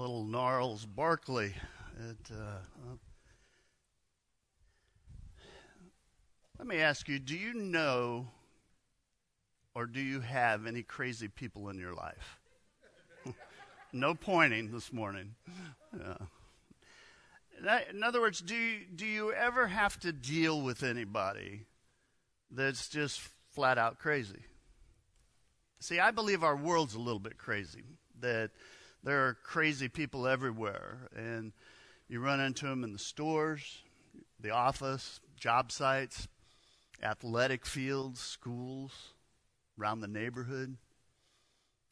little Gnarls Barkley. It, uh, let me ask you do you know or do you have any crazy people in your life? no pointing this morning. Yeah. In other words, do you, do you ever have to deal with anybody that's just flat out crazy? See, I believe our world's a little bit crazy. That there are crazy people everywhere, and you run into them in the stores, the office, job sites, athletic fields, schools, around the neighborhood,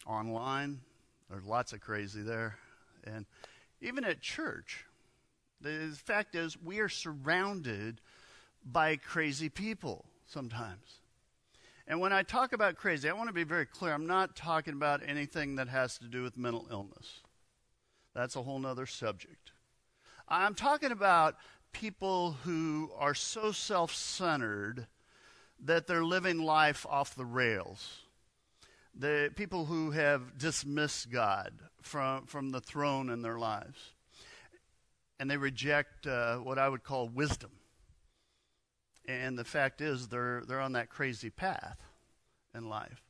online. There's lots of crazy there. And even at church, the fact is, we are surrounded by crazy people sometimes. And when I talk about crazy, I want to be very clear. I'm not talking about anything that has to do with mental illness. That's a whole other subject. I'm talking about people who are so self centered that they're living life off the rails. The people who have dismissed God from, from the throne in their lives. And they reject uh, what I would call wisdom. And the fact is, they're, they're on that crazy path in life.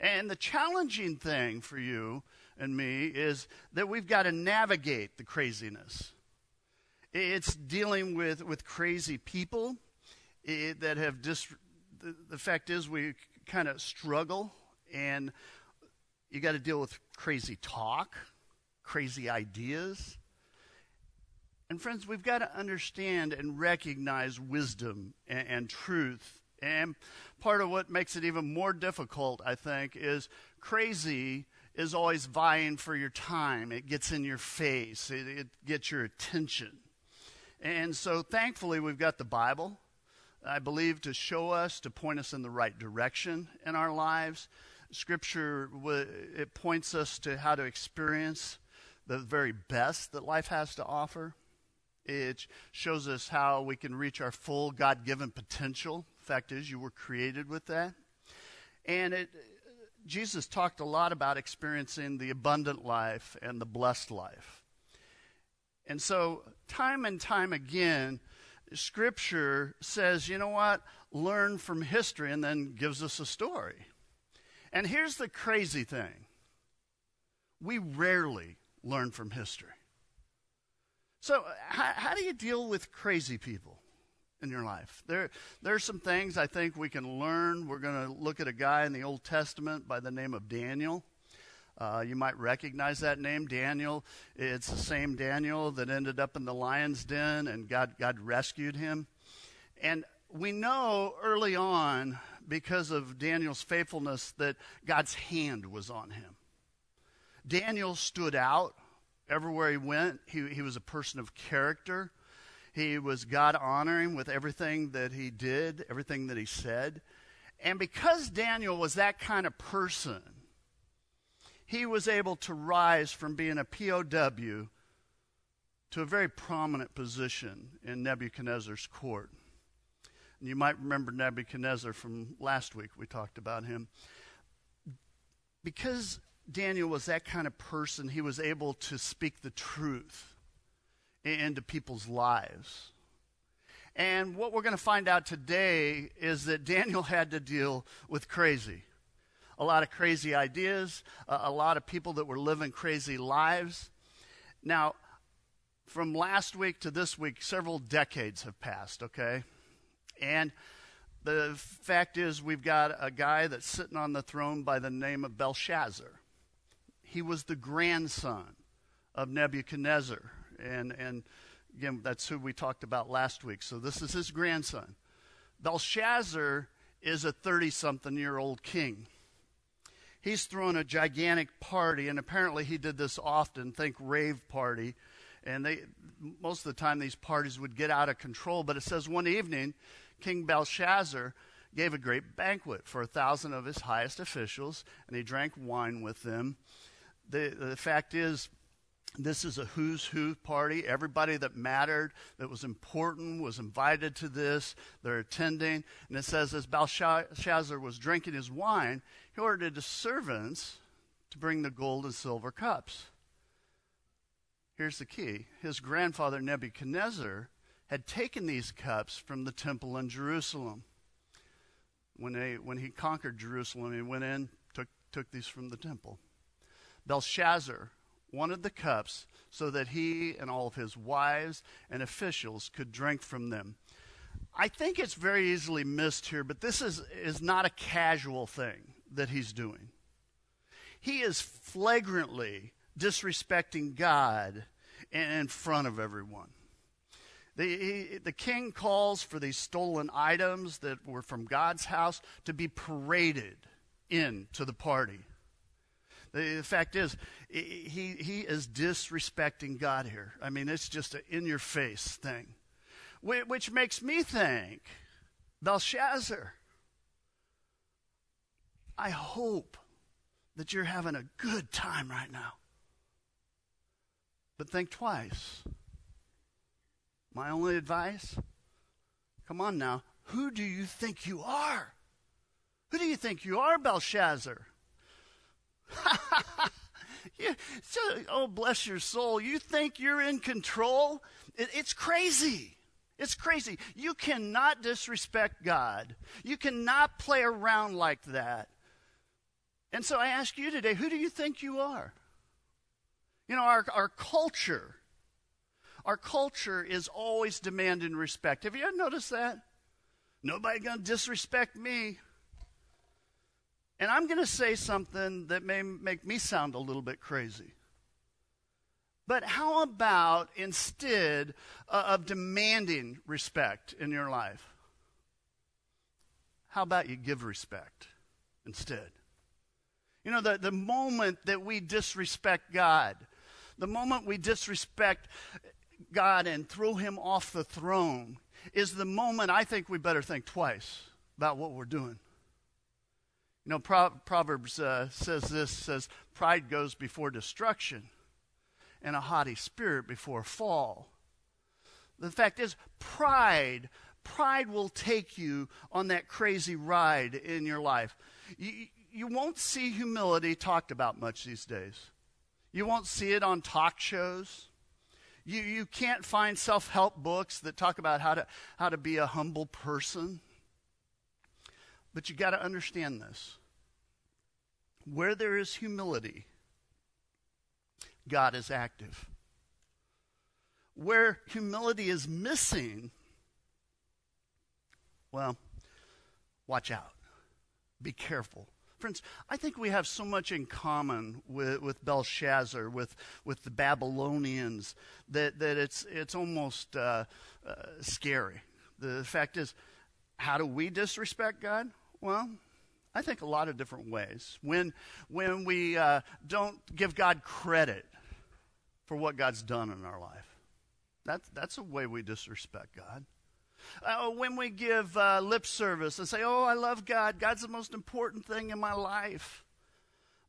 And the challenging thing for you and me is that we've got to navigate the craziness. It's dealing with, with crazy people it, that have dis. The, the fact is, we kind of struggle, and you got to deal with crazy talk, crazy ideas. And friends, we've got to understand and recognize wisdom and, and, truth. And part of what makes it even more difficult, I think, is crazy is always vying for your time. It gets in your face, it, it gets your attention. And so thankfully, we've got the Bible, I believe, to show us, to point us in the right direction in our lives. Scripture, it points us to how to experience the very best that life has to offer. It shows us how we can reach our full God given potential. Fact is, you were created with that. And it, Jesus talked a lot about experiencing the abundant life and the blessed life. And so, time and time again, Scripture says, you know what? Learn from history, and then gives us a story. And here's the crazy thing we rarely learn from history. So, how, how do you deal with crazy people in your life? There, there are some things I think we can learn. We're going to look at a guy in the Old Testament by the name of Daniel. Uh, you might recognize that name, Daniel. It's the same Daniel that ended up in the lion's den and God, God rescued him. And we know early on, because of Daniel's faithfulness, that God's hand was on him. Daniel stood out Everywhere he went, he, he was a person of character. He was God honoring with everything that he did, everything that he said. And because Daniel was that kind of person, he was able to rise from being a POW to a very prominent position in Nebuchadnezzar's court. And you might remember Nebuchadnezzar from last week, we talked about him. Because Daniel was that kind of person. He was able to speak the truth into people's lives. And what we're going to find out today is that Daniel had to deal with crazy. A lot of crazy ideas, a lot of people that were living crazy lives. Now, from last week to this week, several decades have passed, okay? And the fact is, we've got a guy that's sitting on the throne by the name of Belshazzar. He was the grandson of Nebuchadnezzar. And, and again, that's who we talked about last week. So this is his grandson. Belshazzar is a 30 something year old king. He's thrown a gigantic party, and apparently he did this often. Think rave party. And they, most of the time, these parties would get out of control. But it says one evening, King Belshazzar gave a great banquet for a thousand of his highest officials, and he drank wine with them the, the fact is, this is a who's who party. Everybody that mattered, that was important, was invited to this. They're attending. And it says, as Belshazzar was drinking his wine, he ordered his servants to bring the gold and silver cups. here's the key his grandfather Nebuchadnezzar had taken these cups from the temple in Jerusalem. When, they, when he conquered Jerusalem, he went in, took, took these from the temple. Belshazzar wanted the cups so that he and all of his wives and officials could drink from them. I think it's very easily missed here, but this is, is not a casual thing that he's doing. He is flagrantly disrespecting God in front of everyone. The, he, the king calls for these stolen items that were from God's house to be paraded into the party. The, the fact is, he, he is disrespecting God here. I mean, it's just an in your face thing. Which makes me think Belshazzar, I hope that you're having a good time right now. But think twice. My only advice come on now. Who do you think you are? Who do you think you are, Belshazzar? you, so, oh, bless your soul. You think you're in control? It, it's crazy. It's crazy. You cannot disrespect God. You cannot play around like that. And so I ask you today who do you think you are? You know, our, our culture, our culture is always demanding respect. Have you ever noticed that? Nobody to disrespect me. And I'm going to say something that may make me sound a little bit crazy. But how about instead uh, of demanding respect in your life, how about you give respect instead? You know, the, the moment that we disrespect God, the moment we disrespect God and throw him off the throne, is the moment I think we better think twice about what we're doing. You know, Pro- Proverbs uh, says this says, pride goes before destruction and a haughty spirit before fall. The fact is, pride, pride will take you on that crazy ride in your life. You, you won't see humility talked about much these days. You won't see it on talk shows. You, you can't find self help books that talk about how to, how to be a humble person. But you got to understand this. Where there is humility, God is active. Where humility is missing, well, watch out. Be careful. Friends, I think we have so much in common with, with Belshazzar, with, with the Babylonians, that, that it's, it's almost uh, uh, scary. The fact is, how do we disrespect God? Well, I think a lot of different ways. When, when we uh, don't give God credit for what God's done in our life. That's, that's a way we disrespect God. Uh, when we give uh, lip service and say, Oh, I love God, God's the most important thing in my life.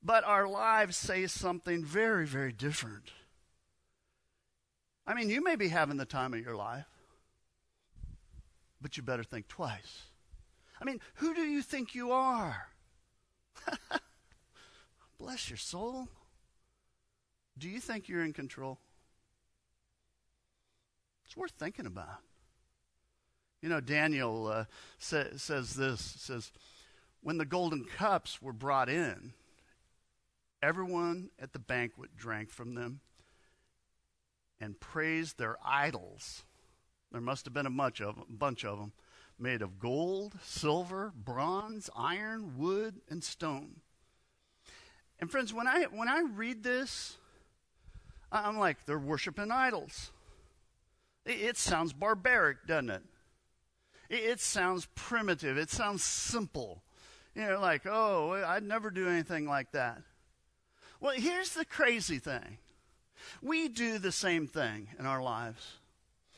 But our lives say something very, very different. I mean, you may be having the time of your life, but you better think twice. I mean, who do you think you are? Bless your soul. Do you think you're in control? It's worth thinking about. You know, Daniel uh, sa- says this says, when the golden cups were brought in, everyone at the banquet drank from them and praised their idols. There must have been a of them, bunch of them made of gold, silver, bronze, iron, wood, and stone. And friends, when I when I read this, I'm like, they're worshiping idols. It, it sounds barbaric, doesn't it? it? It sounds primitive. It sounds simple. You know, like, oh, I'd never do anything like that. Well, here's the crazy thing we do the same thing in our lives.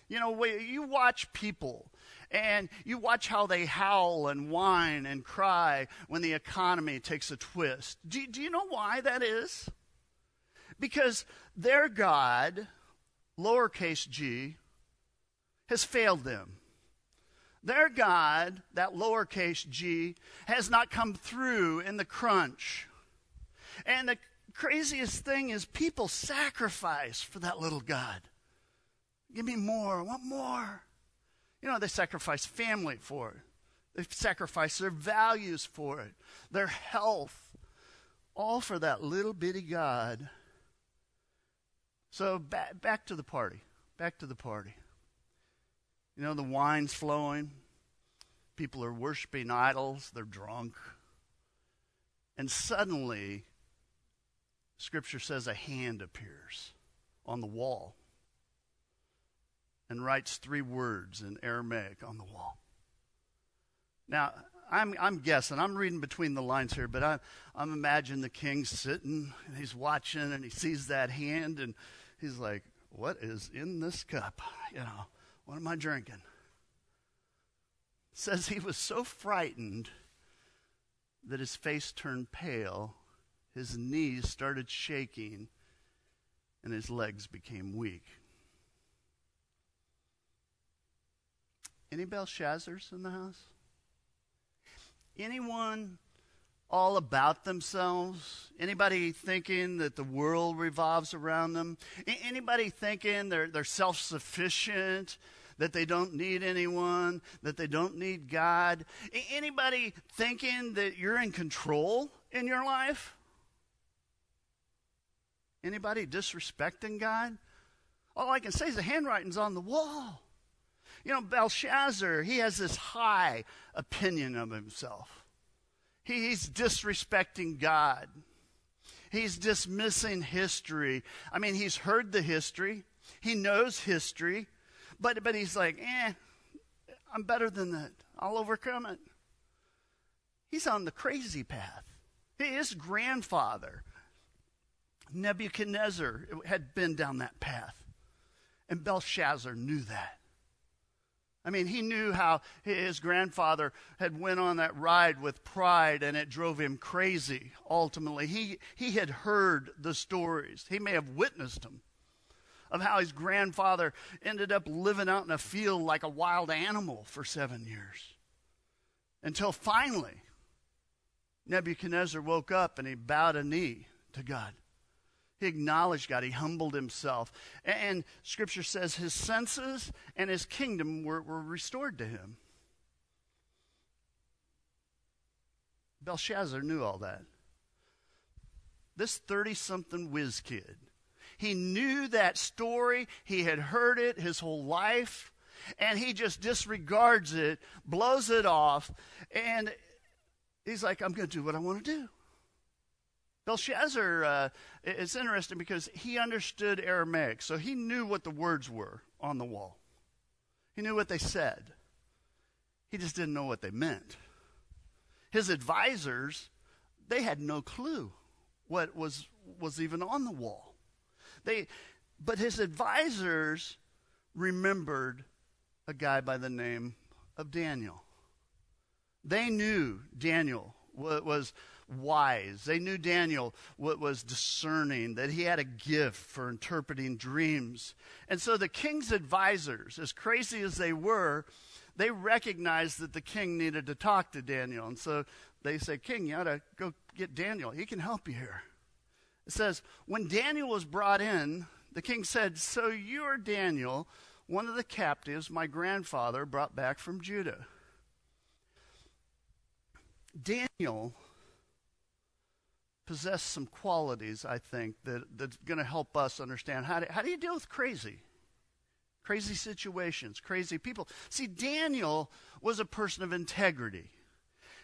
You know, you watch people and you watch how they howl and whine and cry when the economy takes a twist. Do, do you know why that is? Because their God, lowercase g, has failed them. Their God, that lowercase g, has not come through in the crunch. And the craziest thing is people sacrifice for that little God. Give me more. I want more. You know, they sacrifice family for it. They sacrifice their values for it, their health, all for that little bitty God. So back, back to the party. Back to the party. You know, the wine's flowing. People are worshiping idols. They're drunk. And suddenly, Scripture says a hand appears on the wall and writes three words in Aramaic on the wall. Now, I'm, I'm guessing, I'm reading between the lines here, but I, I'm imagining the king sitting and he's watching and he sees that hand and he's like, What is in this cup? You know, what am I drinking? Says he was so frightened that his face turned pale, his knees started shaking, and his legs became weak. Any Belshazzars in the house? Anyone all about themselves? Anybody thinking that the world revolves around them? Anybody thinking they're, they're self sufficient, that they don't need anyone, that they don't need God? Anybody thinking that you're in control in your life? Anybody disrespecting God? All I can say is the handwriting's on the wall. You know, Belshazzar, he has this high opinion of himself. He's disrespecting God. He's dismissing history. I mean, he's heard the history, he knows history, but, but he's like, eh, I'm better than that. I'll overcome it. He's on the crazy path. His grandfather, Nebuchadnezzar, had been down that path. And Belshazzar knew that. I mean, he knew how his grandfather had went on that ride with pride and it drove him crazy ultimately. He, he had heard the stories. He may have witnessed them of how his grandfather ended up living out in a field like a wild animal for seven years. Until finally, Nebuchadnezzar woke up and he bowed a knee to God. He acknowledged God. He humbled himself. And Scripture says his senses and his kingdom were, were restored to him. Belshazzar knew all that. This 30 something whiz kid, he knew that story. He had heard it his whole life. And he just disregards it, blows it off. And he's like, I'm going to do what I want to do. Belshazzar, uh, it's interesting because he understood Aramaic, so he knew what the words were on the wall. He knew what they said. He just didn't know what they meant. His advisors, they had no clue what was, was even on the wall. They, but his advisors remembered a guy by the name of Daniel. They knew Daniel was wise. They knew Daniel what was discerning, that he had a gift for interpreting dreams. And so the king's advisors, as crazy as they were, they recognized that the king needed to talk to Daniel. And so they say, King, you ought to go get Daniel. He can help you here. It says, When Daniel was brought in, the king said, So you're Daniel, one of the captives my grandfather brought back from Judah. Daniel possess some qualities, I think, that, that's going to help us understand how, to, how do you deal with crazy? Crazy situations, crazy people. See, Daniel was a person of integrity.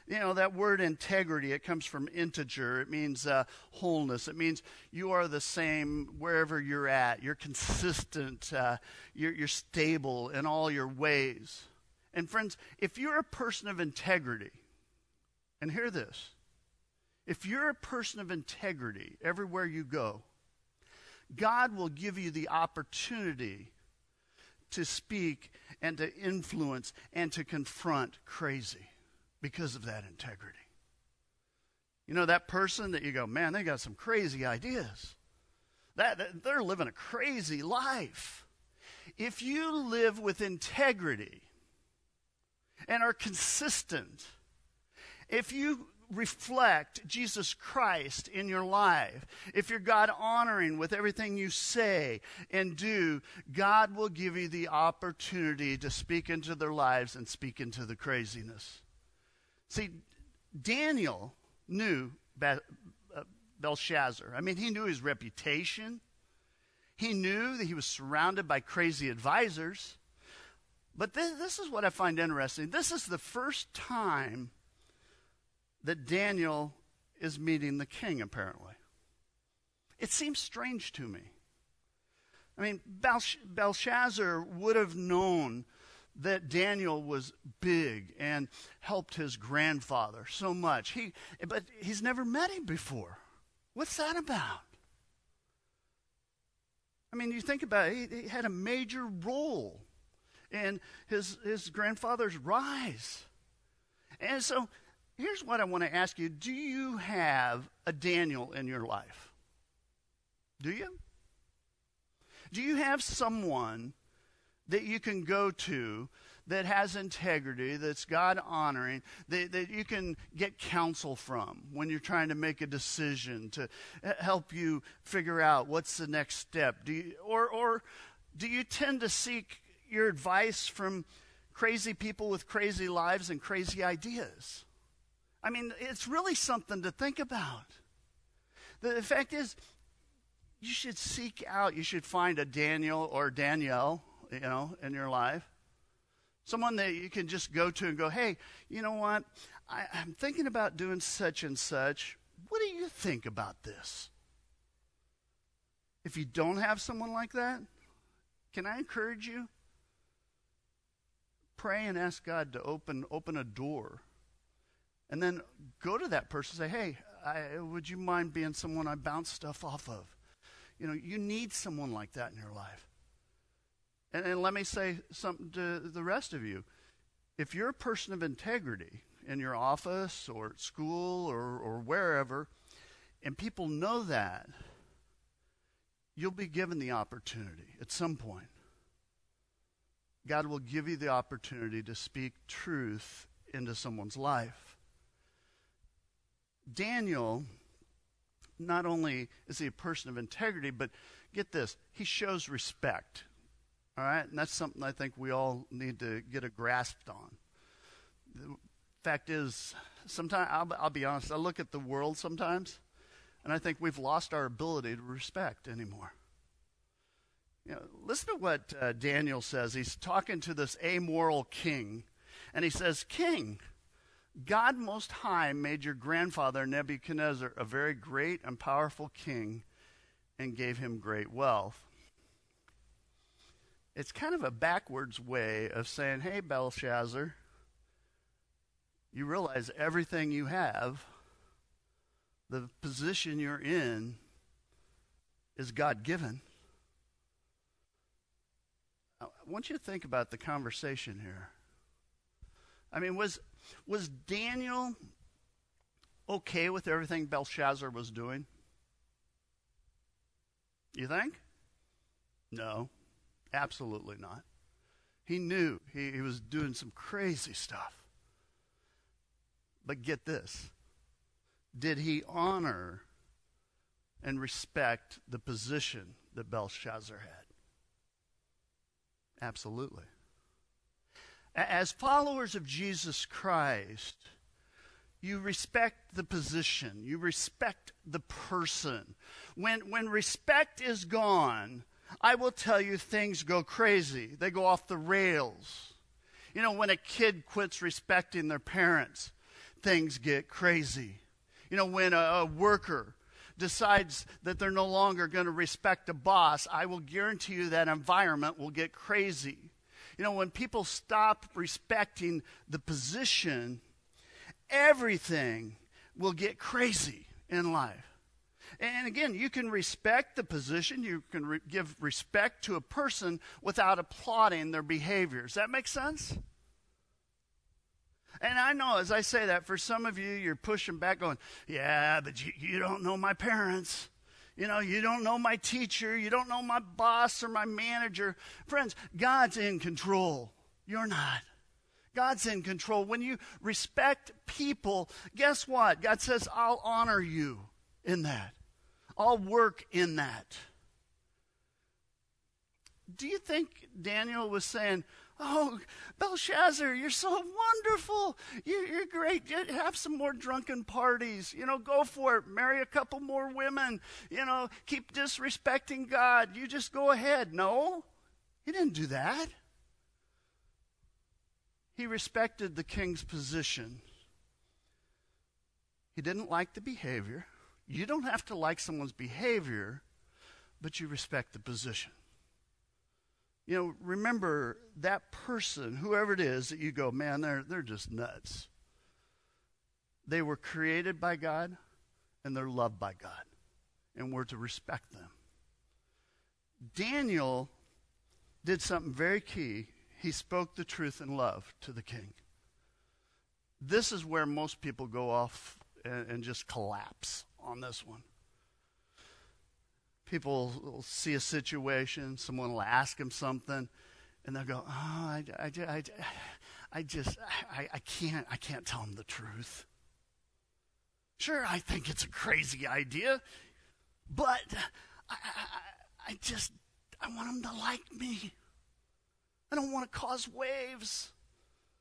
You know, that word integrity, it comes from integer. It means uh, wholeness. It means you are the same wherever you're at. You're consistent. Uh, you're, you're stable in all your ways. And, friends, if you're a person of integrity, and hear this if you're a person of integrity everywhere you go, God will give you the opportunity to speak and to influence and to confront crazy because of that integrity. You know, that person that you go, man, they got some crazy ideas. That, that, they're living a crazy life. If you live with integrity and are consistent, if you reflect Jesus Christ in your life, if you're God honoring with everything you say and do, God will give you the opportunity to speak into their lives and speak into the craziness. See, Daniel knew uh, Belshazzar. I mean, he knew his reputation. He knew that he was surrounded by crazy advisors. But this, this is what I find interesting. This is the first time that Daniel is meeting the king, apparently. It seems strange to me. I mean, Belshazzar would have known that Daniel was big and helped his grandfather so much. He, but he's never met him before. What's that about? I mean, you think about it, he, he had a major role in his, his grandfather's rise. And so here's what I want to ask you Do you have a Daniel in your life? Do you? Do you have someone that you can go to that has integrity, that's God honoring, that, that you can get counsel from when you're trying to make a decision to help you figure out what's the next step? Do you, or, or do you tend to seek your advice from crazy people with crazy lives and crazy ideas? I mean, it's really something to think about. The fact is, you should seek out, you should find a Daniel or Danielle, you know, in your life Someone that you can just go to and go, hey, you know what? I, I'm thinking about doing such and such. What do you think about this? If you don't have someone like that, can I encourage you? Pray and ask God to open open a door. And then go to that person and say, hey, I, would you mind being someone I bounce stuff off of? You know, you need someone like that in your life. And, and let me say something to the rest of you. If you're a person of integrity in your office or at school or, or wherever, and people know that, you'll be given the opportunity at some point. God will give you the opportunity to speak truth into someone's life. Daniel, not only is he a person of integrity, but get this, he shows respect. All right? And that's something I think we all need to get a grasp on. The fact is, sometimes, I'll, I'll be honest, I look at the world sometimes, and I think we've lost our ability to respect anymore. You know, listen to what uh, Daniel says. He's talking to this amoral king, and he says, King, God Most High made your grandfather Nebuchadnezzar a very great and powerful king and gave him great wealth. It's kind of a backwards way of saying, hey, Belshazzar, you realize everything you have, the position you're in, is God given. I want you to think about the conversation here. I mean, was, was Daniel okay with everything Belshazzar was doing? You think? No. Absolutely not. He knew he, he was doing some crazy stuff. But get this did he honor and respect the position that Belshazzar had? Absolutely. As followers of Jesus Christ, you respect the position, you respect the person. When, when respect is gone, I will tell you things go crazy. They go off the rails. You know, when a kid quits respecting their parents, things get crazy. You know, when a, a worker decides that they're no longer going to respect a boss, I will guarantee you that environment will get crazy. You know, when people stop respecting the position, everything will get crazy in life. And again, you can respect the position, you can re- give respect to a person without applauding their behaviors. That makes sense? And I know as I say that, for some of you, you're pushing back, going, Yeah, but you, you don't know my parents. You know, you don't know my teacher. You don't know my boss or my manager. Friends, God's in control. You're not. God's in control. When you respect people, guess what? God says, I'll honor you in that. I'll work in that. Do you think Daniel was saying, Oh, Belshazzar, you're so wonderful. You're, you're, great. Have some more drunken parties. You know, go for it. Marry a couple more women. You know, keep disrespecting God. You just go ahead. No, he didn't do that. He respected the king's position. He didn't like the behavior. You don't have to like someone's behavior, but you respect the position. You know, remember that person, whoever it is, that you go, man, they're, they're just nuts. They were created by God and they're loved by God, and we're to respect them. Daniel did something very key. He spoke the truth in love to the king. This is where most people go off and, and just collapse on this one. People will see a situation, someone will ask them something, and they'll go, "Oh, I, I, I, I just, I, I can't, I can't tell them the truth." Sure, I think it's a crazy idea, but I, I, I just, I want them to like me. I don't want to cause waves.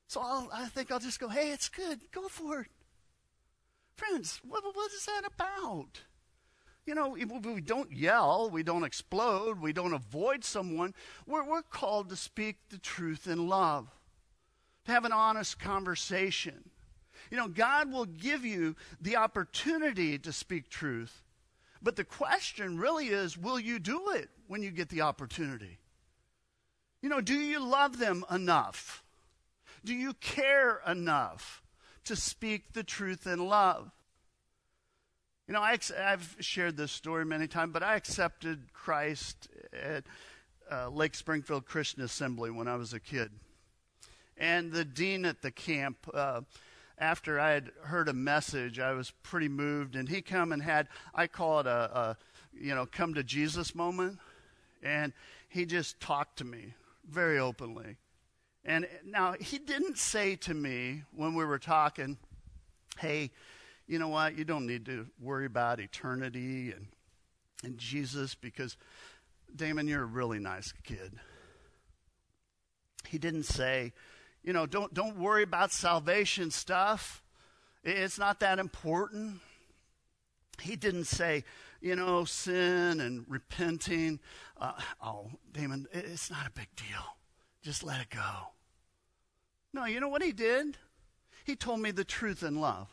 So I'll, i think I'll just go, hey, it's good. Go for it. Friends, what, what is that about? You know, we don't yell, we don't explode, we don't avoid someone. We're, we're called to speak the truth in love, to have an honest conversation. You know, God will give you the opportunity to speak truth, but the question really is will you do it when you get the opportunity? You know, do you love them enough? Do you care enough to speak the truth in love? You know, I, have shared this story many times, but I accepted Christ at uh, Lake Springfield Christian Assembly when I was a kid. And the dean at the camp, uh, after I had heard a message, I was pretty moved, and he come and had, I call it a, a you know, come to Jesus moment. And he just talked to me very openly. And now, he didn't say to me when we were talking, hey, you know what? You don't need to worry about eternity and, and Jesus because, Damon, you're a really nice kid. He didn't say, you know, don't, don't worry about salvation stuff. It's not that important. He didn't say, you know, sin and repenting. Uh, oh, Damon, it's not a big deal. Just let it go. No, you know what he did? He told me the truth in love.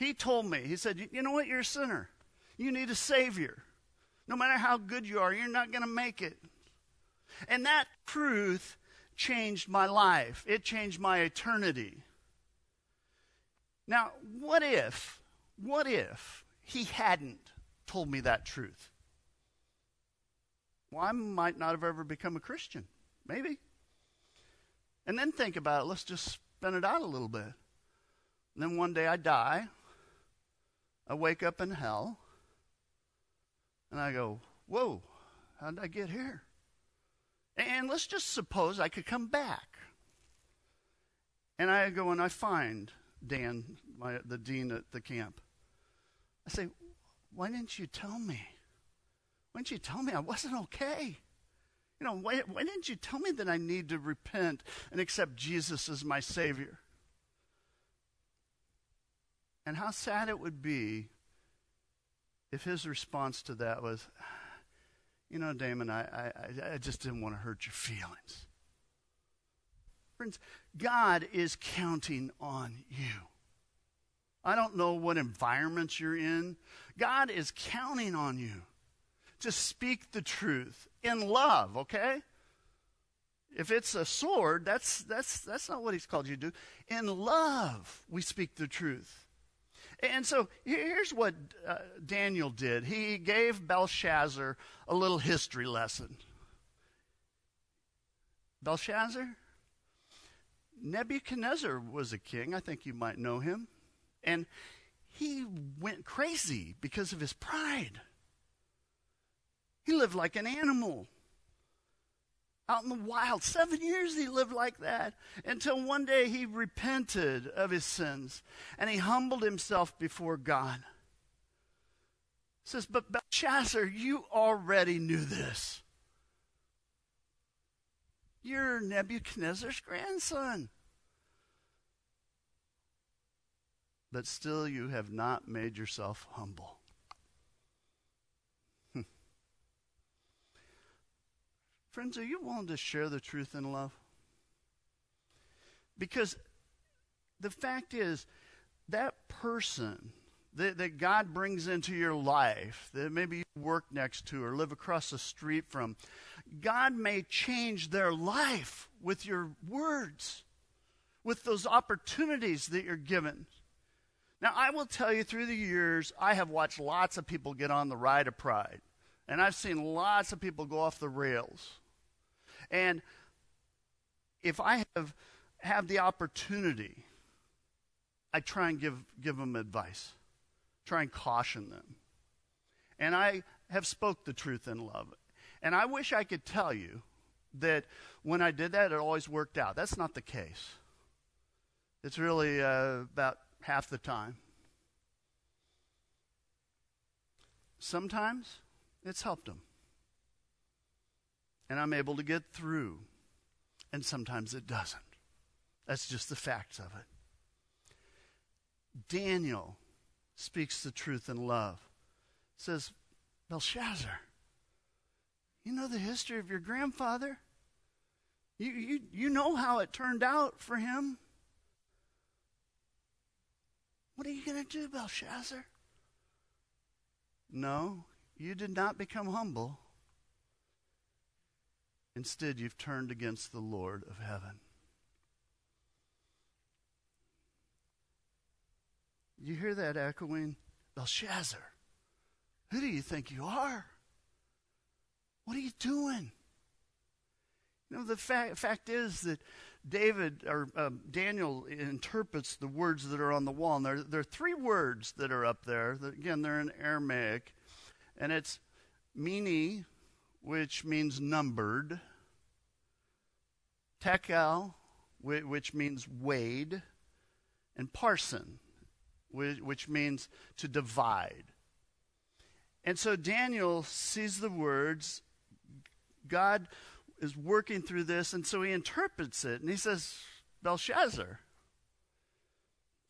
He told me, he said, You know what? You're a sinner. You need a Savior. No matter how good you are, you're not going to make it. And that truth changed my life, it changed my eternity. Now, what if, what if he hadn't told me that truth? Well, I might not have ever become a Christian. Maybe. And then think about it. Let's just spin it out a little bit. And then one day I die. I wake up in hell and I go, Whoa, how did I get here? And let's just suppose I could come back. And I go and I find Dan, my, the dean at the camp. I say, Why didn't you tell me? Why didn't you tell me I wasn't okay? You know, why, why didn't you tell me that I need to repent and accept Jesus as my Savior? And how sad it would be if his response to that was, you know, Damon, I, I, I just didn't want to hurt your feelings. Friends, God is counting on you. I don't know what environment you're in. God is counting on you to speak the truth in love, okay? If it's a sword, that's, that's, that's not what he's called you to do. In love, we speak the truth. And so here's what uh, Daniel did he gave Belshazzar a little history lesson. Belshazzar? Nebuchadnezzar was a king. I think you might know him. And he went crazy because of his pride. He lived like an animal. Out in the wild. Seven years he lived like that until one day he repented of his sins and he humbled himself before God. says, But Belshazzar, you already knew this. You're Nebuchadnezzar's grandson. But still, you have not made yourself humble. Friends, are you willing to share the truth in love? Because the fact is, that person that, that God brings into your life, that maybe you work next to or live across the street from, God may change their life with your words, with those opportunities that you're given. Now, I will tell you through the years, I have watched lots of people get on the ride of pride. And I've seen lots of people go off the rails. And if I have, have the opportunity, I try and give, give them advice, try and caution them. And I have spoke the truth in love. And I wish I could tell you that when I did that, it always worked out. That's not the case. It's really uh, about half the time. Sometimes it's helped them. And I'm able to get through. And sometimes it doesn't. That's just the facts of it. Daniel speaks the truth in love. Says, Belshazzar, you know the history of your grandfather? You, you, you know how it turned out for him. What are you going to do, Belshazzar? No, you did not become humble. Instead, you've turned against the Lord of heaven. You hear that echoing? Belshazzar, who do you think you are? What are you doing? You know, the fact, fact is that David or uh, Daniel interprets the words that are on the wall. And there, there are three words that are up there. That, again, they're in Aramaic. And it's mene, which means numbered, tekel, which means weighed, and parsin, which means to divide. And so Daniel sees the words. God is working through this, and so he interprets it, and he says, Belshazzar,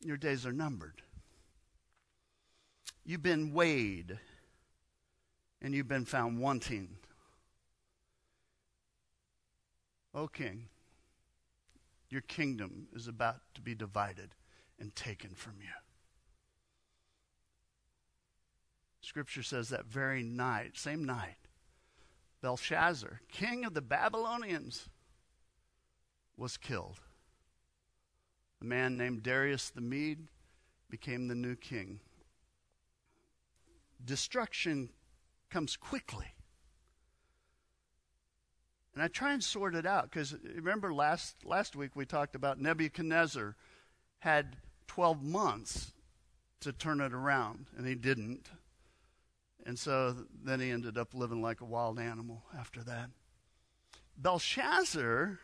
your days are numbered. You've been weighed, and you've been found wanting. O king, your kingdom is about to be divided and taken from you. Scripture says that very night, same night, Belshazzar, king of the Babylonians, was killed. A man named Darius the Mede became the new king. Destruction comes quickly. And I try and sort it out because remember last, last week we talked about Nebuchadnezzar had 12 months to turn it around, and he didn't. And so then he ended up living like a wild animal after that. Belshazzar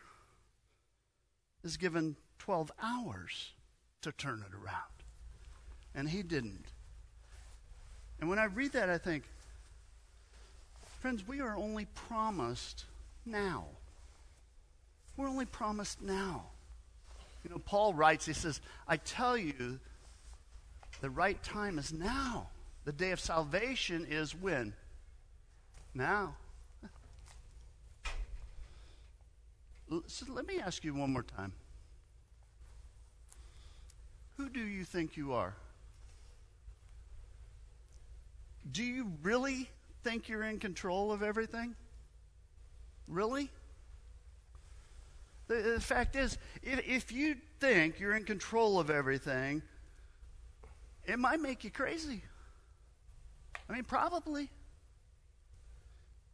is given 12 hours to turn it around. And he didn't. And when I read that, I think, friends, we are only promised now. We're only promised now. You know, Paul writes, he says, I tell you, the right time is now. The day of salvation is when? Now. So let me ask you one more time. Who do you think you are? Do you really think you're in control of everything? Really? The, the fact is, if, if you think you're in control of everything, it might make you crazy. I mean, probably.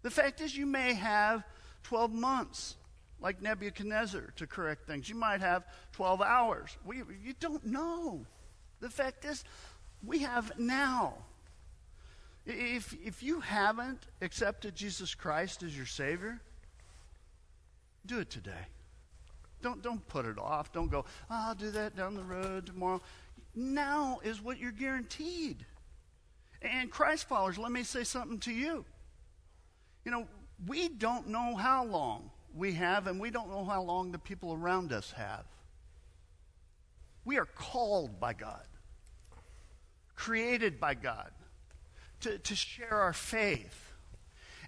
The fact is, you may have 12 months, like Nebuchadnezzar, to correct things. You might have 12 hours. We, you don't know. The fact is, we have now. If, if you haven't accepted Jesus Christ as your Savior, Do it today. Don't, don't put it off. Don't go, oh, I'll do that down the road tomorrow. Now is what you're guaranteed. And Christ followers, let me say something to you. You know, we don't know how long we have, and we don't know how long the people around us have. We are called by God, created by God, to, to share our faith.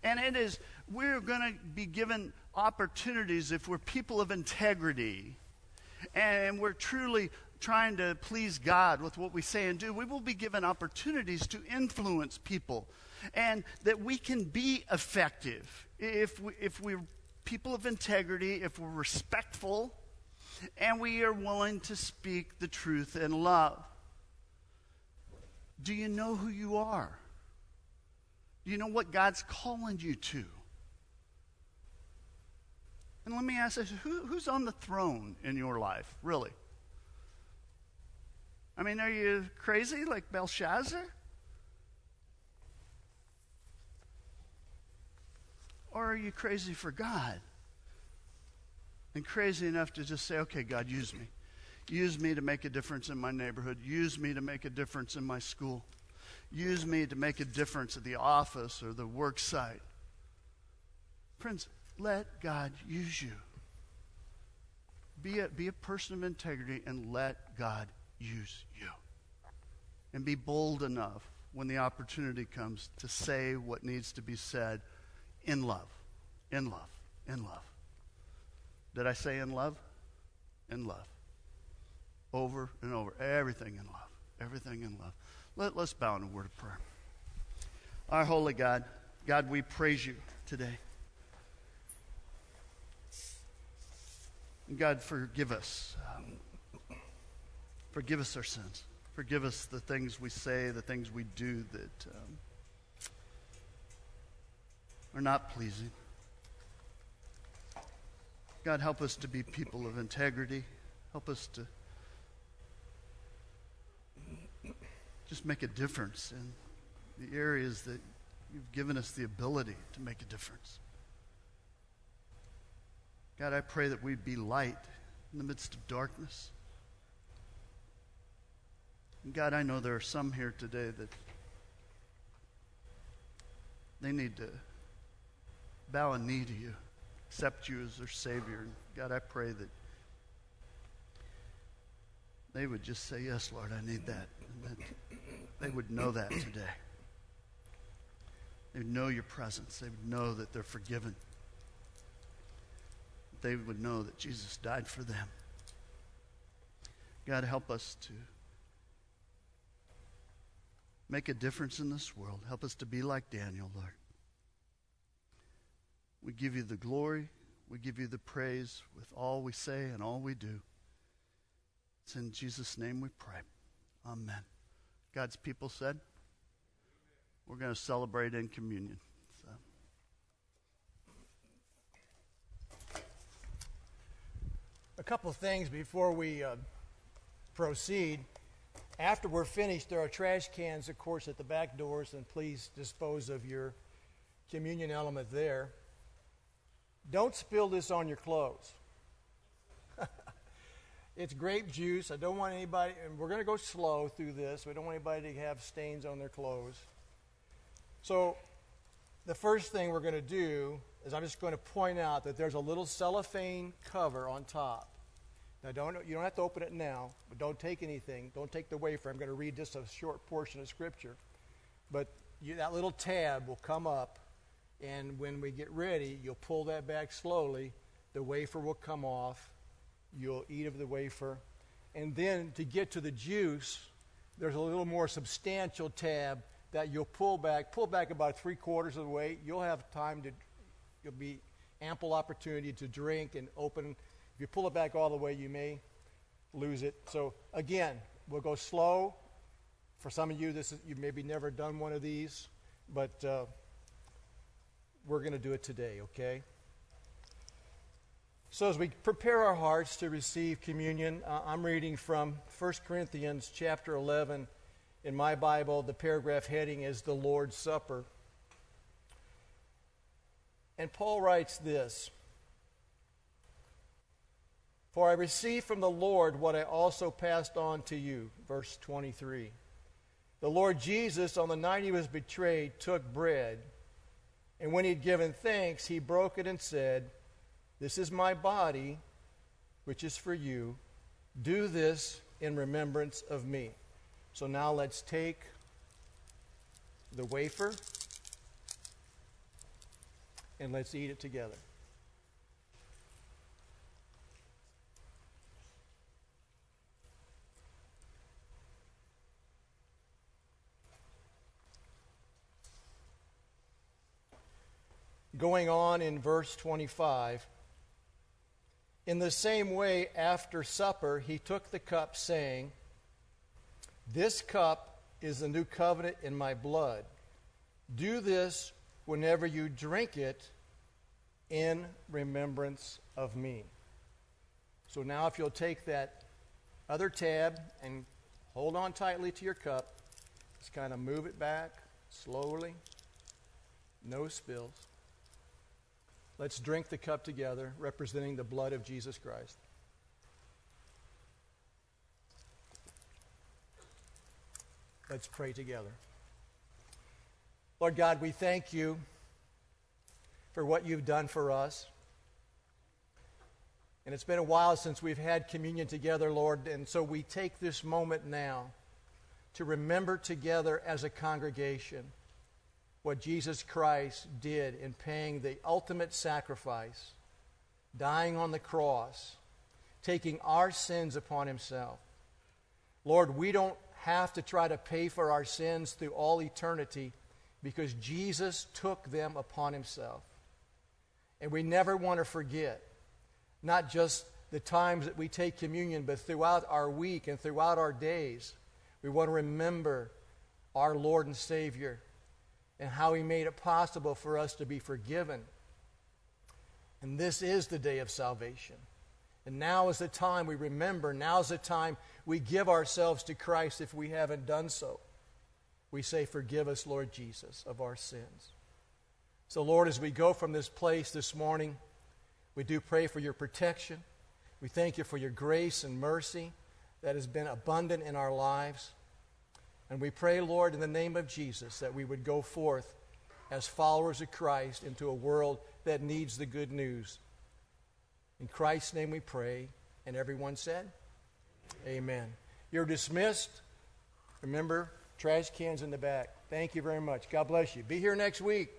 And it is, we're going to be given opportunities if we're people of integrity and we're truly trying to please God with what we say and do, we will be given opportunities to influence people and that we can be effective if, we, if we're people of integrity, if we're respectful, and we are willing to speak the truth in love. Do you know who you are? Do you know what God's calling you to? And let me ask this who, who's on the throne in your life, really? I mean, are you crazy like Belshazzar? Or are you crazy for God? And crazy enough to just say, okay, God, use me. Use me to make a difference in my neighborhood. Use me to make a difference in my school. Use me to make a difference at the office or the work site. Friends, let God use you. Be a, be a person of integrity and let God use you. And be bold enough when the opportunity comes to say what needs to be said in love. In love. In love. Did I say in love? In love. Over and over. Everything in love. Everything in love. Let, let's bow in a word of prayer. Our holy God, God, we praise you today. God, forgive us. Um, forgive us our sins. Forgive us the things we say, the things we do that um, are not pleasing. God, help us to be people of integrity. Help us to just make a difference in the areas that you've given us the ability to make a difference. God, I pray that we be light in the midst of darkness. And God, I know there are some here today that they need to bow a knee to you, accept you as their Savior. And God, I pray that they would just say, Yes, Lord, I need that. That they would know that today. They would know your presence. They would know that they're forgiven they would know that Jesus died for them. God, help us to make a difference in this world. Help us to be like Daniel, Lord. We give you the glory. We give you the praise with all we say and all we do. It's in Jesus' name we pray. Amen. God's people said, we're going to celebrate in communion. a couple of things before we uh, proceed. After we're finished, there are trash cans, of course, at the back doors, and please dispose of your communion element there. Don't spill this on your clothes. it's grape juice. I don't want anybody, and we're going to go slow through this. We don't want anybody to have stains on their clothes. So, the first thing we're going to do is I'm just going to point out that there's a little cellophane cover on top. Now, don't, you don't have to open it now, but don't take anything. Don't take the wafer. I'm going to read just a short portion of Scripture. But you, that little tab will come up, and when we get ready, you'll pull that back slowly. The wafer will come off. You'll eat of the wafer. And then to get to the juice, there's a little more substantial tab that you'll pull back. Pull back about three quarters of the way. You'll have time to you'll be ample opportunity to drink and open. If you pull it back all the way, you may lose it. So again, we'll go slow. For some of you, this is, you've maybe never done one of these, but uh, we're going to do it today, okay? So as we prepare our hearts to receive communion, uh, I'm reading from 1 Corinthians chapter 11. In my Bible, the paragraph heading is the Lord's Supper. And Paul writes this For I received from the Lord what I also passed on to you. Verse 23. The Lord Jesus, on the night he was betrayed, took bread, and when he had given thanks, he broke it and said, This is my body, which is for you. Do this in remembrance of me. So now let's take the wafer and let's eat it together. Going on in verse 25. In the same way, after supper, he took the cup, saying, This cup is the new covenant in my blood. Do this whenever you drink it in remembrance of me. So now, if you'll take that other tab and hold on tightly to your cup, just kind of move it back slowly, no spills. Let's drink the cup together, representing the blood of Jesus Christ. Let's pray together. Lord God, we thank you for what you've done for us. And it's been a while since we've had communion together, Lord, and so we take this moment now to remember together as a congregation what Jesus Christ did in paying the ultimate sacrifice, dying on the cross, taking our sins upon himself. Lord, we don't have to try to pay for our sins through all eternity because Jesus took them upon himself. And we never want to forget, not just the times that we take communion, but throughout our week and throughout our days, we want to remember our Lord and Savior and how He made it possible for us to be forgiven. And this is the day of salvation. And now is the time we remember. Now is the time we give ourselves to Christ if we haven't done so. We say, Forgive us, Lord Jesus, of our sins. So, Lord, as we go from this place this morning, we do pray for your protection. We thank you for your grace and mercy that has been abundant in our lives. And we pray, Lord, in the name of Jesus, that we would go forth as followers of Christ into a world that needs the good news. In Christ's name we pray. And everyone said, Amen. You're dismissed. Remember, trash cans in the back. Thank you very much. God bless you. Be here next week.